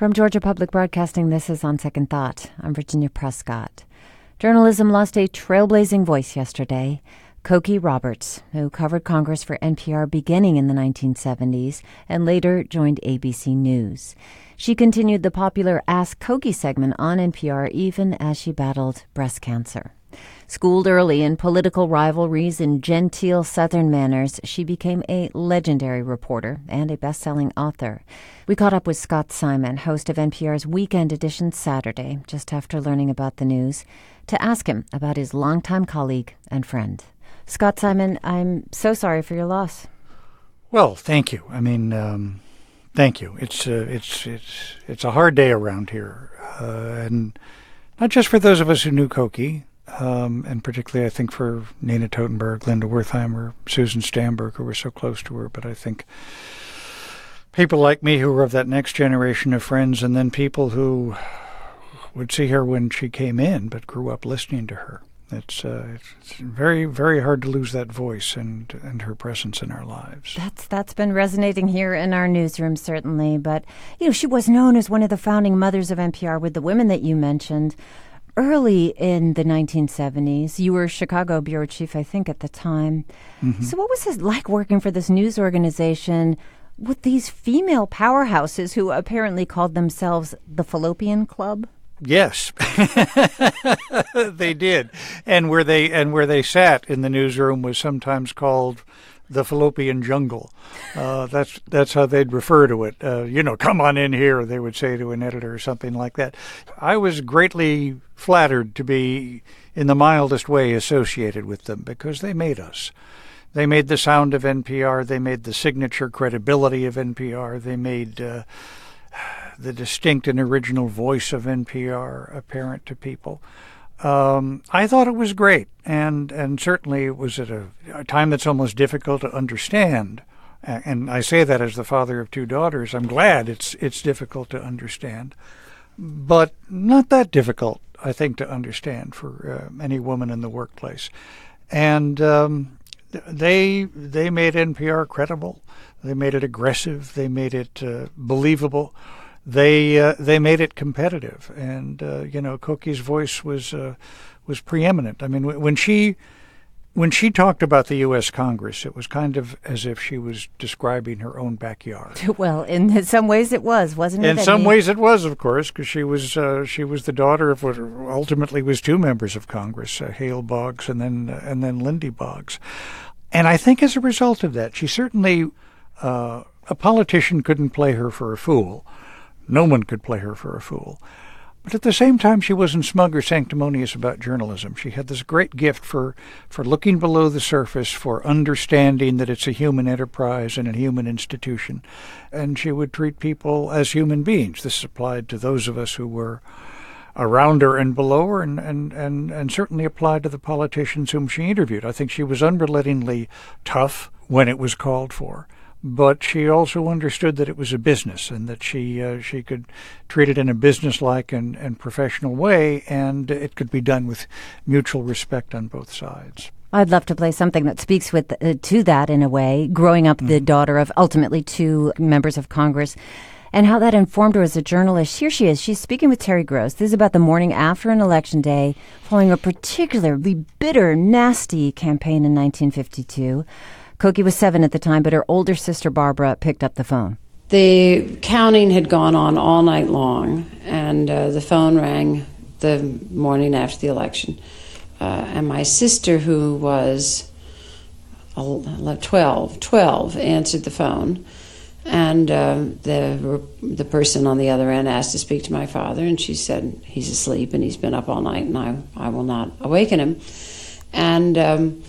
From Georgia Public Broadcasting, this is On Second Thought. I'm Virginia Prescott. Journalism lost a trailblazing voice yesterday. Cokie Roberts, who covered Congress for NPR beginning in the 1970s and later joined ABC News. She continued the popular Ask Cokie segment on NPR even as she battled breast cancer. Schooled early in political rivalries and genteel Southern manners, she became a legendary reporter and a best selling author. We caught up with Scott Simon, host of NPR's Weekend Edition Saturday, just after learning about the news, to ask him about his longtime colleague and friend. Scott Simon, I'm so sorry for your loss. Well, thank you. I mean, um, thank you. It's uh, it's it's it's a hard day around here, uh, and not just for those of us who knew Cokie, um, and particularly I think for Nina Totenberg, Linda Wertheimer, Susan Stamberg, who were so close to her. But I think people like me who were of that next generation of friends, and then people who would see her when she came in, but grew up listening to her. It's, uh, it's very very hard to lose that voice and and her presence in our lives. That's that's been resonating here in our newsroom certainly, but you know she was known as one of the founding mothers of NPR with the women that you mentioned early in the 1970s. You were Chicago bureau chief, I think, at the time. Mm-hmm. So, what was it like working for this news organization with these female powerhouses who apparently called themselves the Fallopian Club? Yes, they did, and where they and where they sat in the newsroom was sometimes called the fallopian jungle. Uh, that's that's how they'd refer to it. Uh, you know, come on in here, they would say to an editor or something like that. I was greatly flattered to be, in the mildest way, associated with them because they made us. They made the sound of NPR. They made the signature credibility of NPR. They made uh, the distinct and original voice of NPR apparent to people. Um, I thought it was great, and and certainly it was at a, a, time that's almost difficult to understand. And I say that as the father of two daughters. I'm glad it's it's difficult to understand, but not that difficult, I think, to understand for uh, any woman in the workplace. And um, they they made NPR credible. They made it aggressive. They made it uh, believable they uh, they made it competitive, and uh, you know, Cokie's voice was uh, was preeminent. I mean, when she when she talked about the U.S. Congress, it was kind of as if she was describing her own backyard. Well, in some ways, it was, wasn't it? In some ways, it was, of course, because she was uh, she was the daughter of what ultimately was two members of Congress, uh, Hale Boggs and then uh, and then Lindy Boggs, and I think as a result of that, she certainly uh, a politician couldn't play her for a fool. No one could play her for a fool. But at the same time, she wasn't smug or sanctimonious about journalism. She had this great gift for, for looking below the surface, for understanding that it's a human enterprise and a human institution. And she would treat people as human beings. This applied to those of us who were around her and below her, and, and, and, and certainly applied to the politicians whom she interviewed. I think she was unrelentingly tough when it was called for but she also understood that it was a business and that she uh, she could treat it in a businesslike and, and professional way, and it could be done with mutual respect on both sides. I'd love to play something that speaks with uh, to that in a way. Growing up, mm-hmm. the daughter of ultimately two members of Congress, and how that informed her as a journalist. Here she is. She's speaking with Terry Gross. This is about the morning after an election day, following a particularly bitter, nasty campaign in 1952. Cokie was seven at the time, but her older sister Barbara picked up the phone. The counting had gone on all night long, and uh, the phone rang the morning after the election. Uh, and my sister, who was 12, 12, answered the phone. And uh, the the person on the other end asked to speak to my father, and she said he's asleep and he's been up all night, and I I will not awaken him. And um,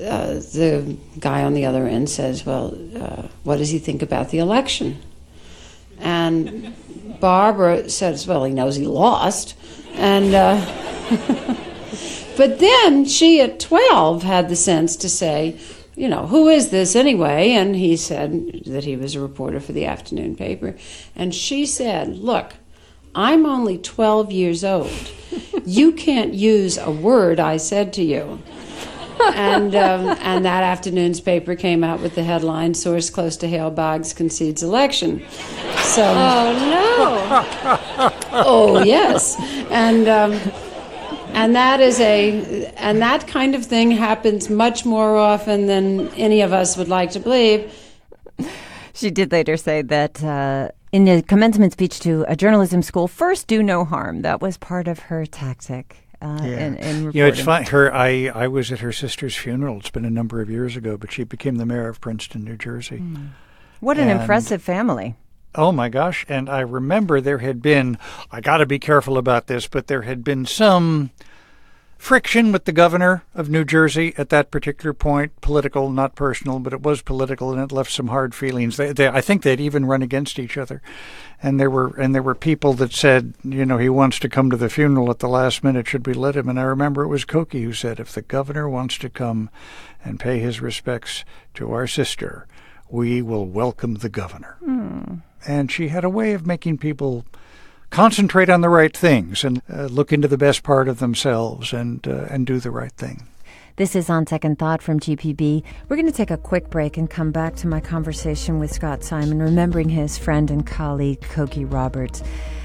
uh, the guy on the other end says, Well, uh, what does he think about the election? And Barbara says, Well, he knows he lost. And, uh, but then she at 12 had the sense to say, you know, who is this anyway? And he said that he was a reporter for the afternoon paper. And she said, Look, I'm only 12 years old. You can't use a word I said to you. And um, and that afternoon's paper came out with the headline "Source close to Hale Boggs concedes election." So, oh no! oh yes, and um, and that is a and that kind of thing happens much more often than any of us would like to believe. She did later say that. Uh, in the commencement speech to a journalism school, first do no harm. That was part of her tactic. Uh, yeah. in, in you know, it's fun. Her, I, I was at her sister's funeral. It's been a number of years ago, but she became the mayor of Princeton, New Jersey. Mm. What an and, impressive family! Oh my gosh! And I remember there had been. I got to be careful about this, but there had been some friction with the governor of New Jersey at that particular point, political, not personal, but it was political, and it left some hard feelings. They, they, I think they'd even run against each other, and there were and there were people that said, you know, he wants to come to the funeral at the last minute. Should we let him? And I remember it was Cokie who said, if the governor wants to come and pay his respects to our sister, we will welcome the governor. Mm. And she had a way of making people concentrate on the right things and uh, look into the best part of themselves and uh, and do the right thing. This is On Second Thought from GPB. We're going to take a quick break and come back to my conversation with Scott Simon, remembering his friend and colleague, Cokie Roberts.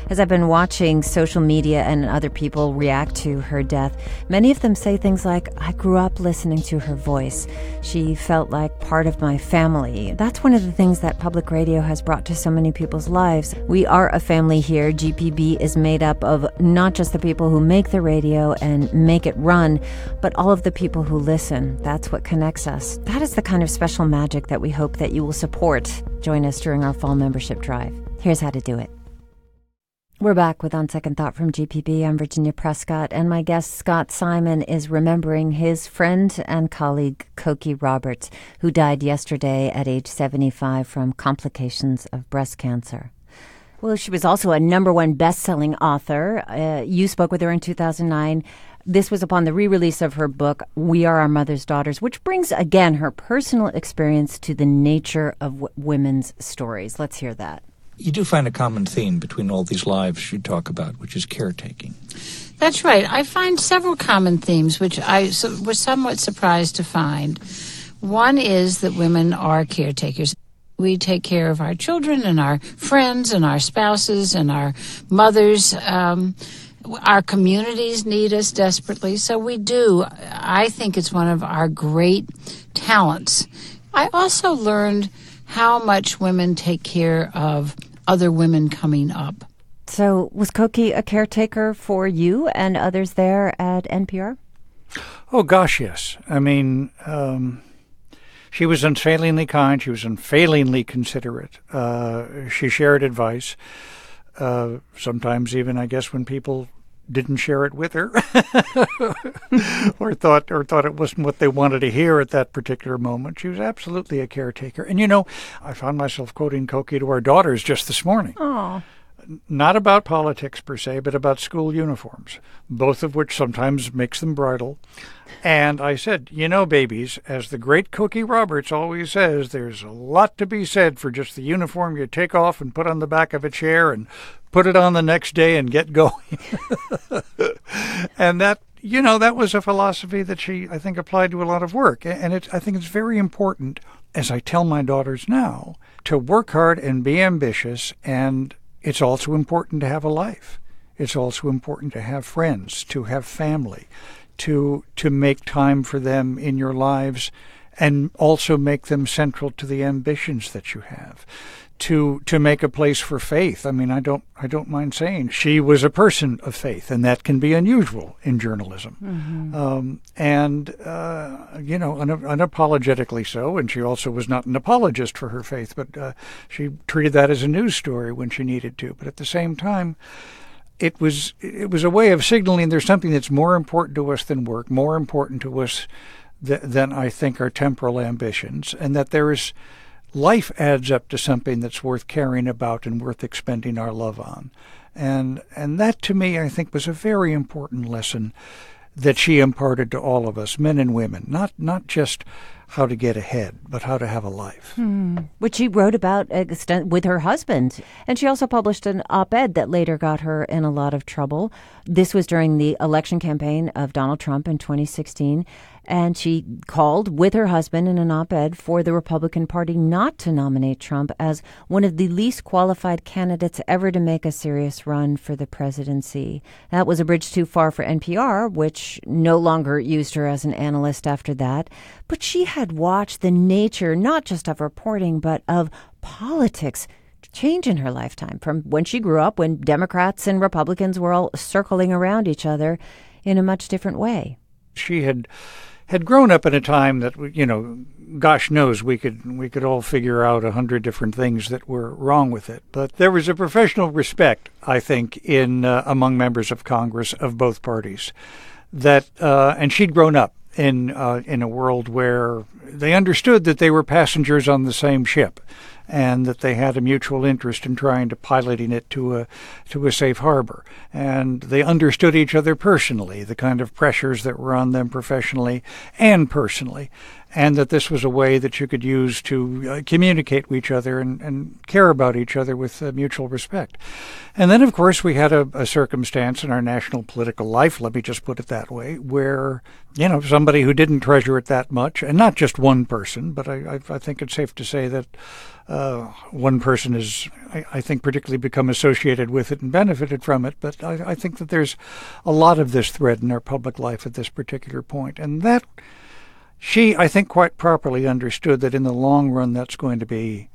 As I've been watching social media and other people react to her death, many of them say things like, I grew up listening to her voice. She felt like part of my family. That's one of the things that public radio has brought to so many people's lives. We are a family here. GPB is made up of not just the people who make the radio and make it run, but all of the people who listen. That's what connects us. That is the kind of special magic that we hope that you will support. Join us during our fall membership drive. Here's how to do it. We're back with On Second Thought from GPB. I'm Virginia Prescott, and my guest Scott Simon is remembering his friend and colleague Cokie Roberts, who died yesterday at age 75 from complications of breast cancer. Well, she was also a number one best selling author. Uh, you spoke with her in 2009. This was upon the re release of her book, We Are Our Mother's Daughters, which brings again her personal experience to the nature of w- women's stories. Let's hear that you do find a common theme between all these lives you talk about, which is caretaking. That's right. I find several common themes, which I was somewhat surprised to find. One is that women are caretakers. We take care of our children and our friends and our spouses and our mothers. Um, our communities need us desperately, so we do. I think it's one of our great talents. I also learned how much women take care of other women coming up. So, was Cokie a caretaker for you and others there at NPR? Oh, gosh, yes. I mean, um, she was unfailingly kind. She was unfailingly considerate. Uh, she shared advice. Uh, sometimes, even, I guess, when people didn't share it with her or thought or thought it wasn't what they wanted to hear at that particular moment. She was absolutely a caretaker. And you know, I found myself quoting Cokie to our daughters just this morning. Aww. Not about politics per se, but about school uniforms, both of which sometimes makes them bridle. And I said, you know, babies, as the great Cokie Roberts always says, there's a lot to be said for just the uniform you take off and put on the back of a chair and put it on the next day and get going. and that, you know, that was a philosophy that she, I think, applied to a lot of work. And it, I think it's very important, as I tell my daughters now, to work hard and be ambitious. And it's also important to have a life. It's also important to have friends, to have family, to to make time for them in your lives and also make them central to the ambitions that you have to to make a place for faith. I mean, I don't I don't mind saying she was a person of faith, and that can be unusual in journalism, mm-hmm. um, and uh, you know, un- unapologetically so. And she also was not an apologist for her faith, but uh, she treated that as a news story when she needed to. But at the same time. It was it was a way of signaling there's something that's more important to us than work, more important to us th- than I think our temporal ambitions, and that there is life adds up to something that's worth caring about and worth expending our love on. And and that to me I think was a very important lesson that she imparted to all of us, men and women, not not just how to get ahead, but how to have a life. Hmm. Which she wrote about with her husband. And she also published an op ed that later got her in a lot of trouble. This was during the election campaign of Donald Trump in 2016. And she called with her husband in an op ed for the Republican Party not to nominate Trump as one of the least qualified candidates ever to make a serious run for the presidency. That was a bridge too far for NPR, which no longer used her as an analyst after that. But she had watched the nature not just of reporting, but of politics change in her lifetime from when she grew up, when Democrats and Republicans were all circling around each other in a much different way. She had had grown up in a time that you know, gosh knows we could we could all figure out a hundred different things that were wrong with it. But there was a professional respect, I think, in uh, among members of Congress of both parties, that uh, and she'd grown up in uh, in a world where they understood that they were passengers on the same ship and that they had a mutual interest in trying to piloting it to a to a safe harbor. And they understood each other personally, the kind of pressures that were on them professionally and personally and that this was a way that you could use to uh, communicate with each other and, and, care about each other with uh, mutual respect. And then, of course, we had a, a, circumstance in our national political life, let me just put it that way, where, you know, somebody who didn't treasure it that much, and not just one person, but I, I, I think it's safe to say that uh, one person has, I, I, think, particularly become associated with it and benefited from it. But I, I think that there's a lot of this thread in our public life at this particular point. And that she, I think, quite properly understood that in the long run, that's going to be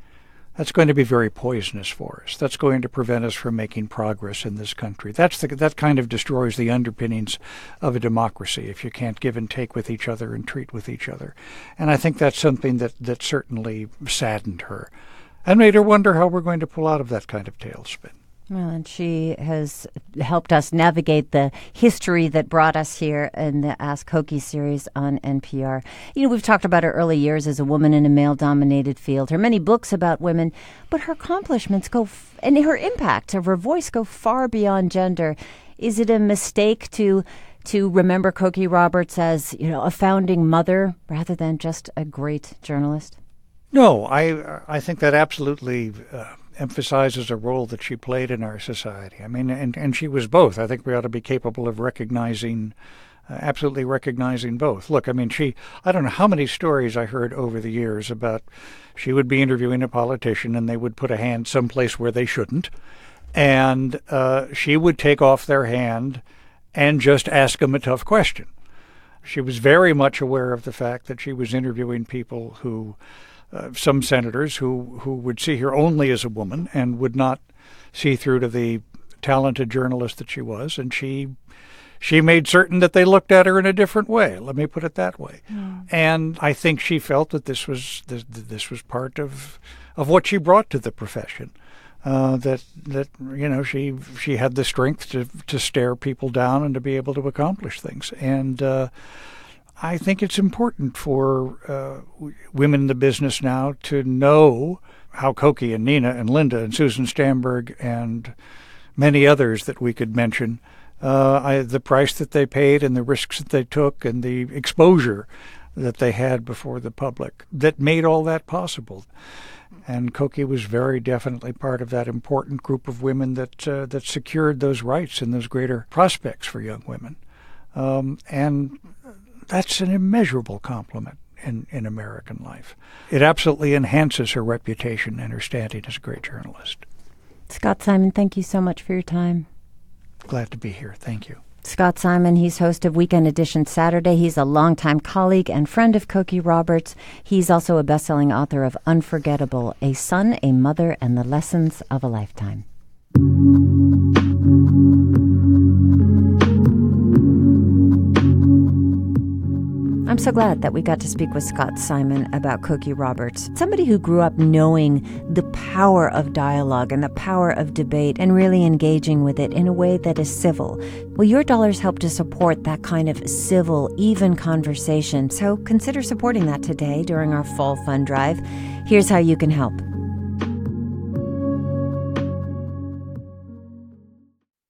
that's going to be very poisonous for us. That's going to prevent us from making progress in this country. That's the, that kind of destroys the underpinnings of a democracy if you can't give and take with each other and treat with each other. And I think that's something that, that certainly saddened her and made her wonder how we're going to pull out of that kind of tailspin. Well, and she has helped us navigate the history that brought us here in the Ask Cokie series on NPR. You know, we've talked about her early years as a woman in a male dominated field, her many books about women, but her accomplishments go, f- and her impact of her voice go far beyond gender. Is it a mistake to to remember Cokie Roberts as, you know, a founding mother rather than just a great journalist? No, I I think that absolutely uh, emphasizes a role that she played in our society. I mean, and, and she was both. I think we ought to be capable of recognizing, uh, absolutely recognizing both. Look, I mean, she, I don't know how many stories I heard over the years about she would be interviewing a politician and they would put a hand someplace where they shouldn't. And uh, she would take off their hand and just ask them a tough question. She was very much aware of the fact that she was interviewing people who uh, some senators who, who would see her only as a woman and would not see through to the talented journalist that she was, and she she made certain that they looked at her in a different way. Let me put it that way. Mm. And I think she felt that this was this, this was part of of what she brought to the profession. Uh, that that you know she she had the strength to to stare people down and to be able to accomplish things and. Uh, I think it's important for uh, women in the business now to know how Cokie and Nina and Linda and Susan Stamberg and many others that we could mention, uh, I, the price that they paid and the risks that they took and the exposure that they had before the public that made all that possible. And Cokie was very definitely part of that important group of women that uh, that secured those rights and those greater prospects for young women. Um, and that's an immeasurable compliment in, in American life. It absolutely enhances her reputation and her standing as a great journalist. Scott Simon, thank you so much for your time. Glad to be here. Thank you. Scott Simon, he's host of Weekend Edition Saturday. He's a longtime colleague and friend of Cokie Roberts. He's also a best-selling author of Unforgettable: A Son, a Mother, and the Lessons of a Lifetime. I'm so glad that we got to speak with Scott Simon about Cokie Roberts, somebody who grew up knowing the power of dialogue and the power of debate and really engaging with it in a way that is civil. Well, your dollars help to support that kind of civil, even conversation, so consider supporting that today during our fall fund drive. Here's how you can help.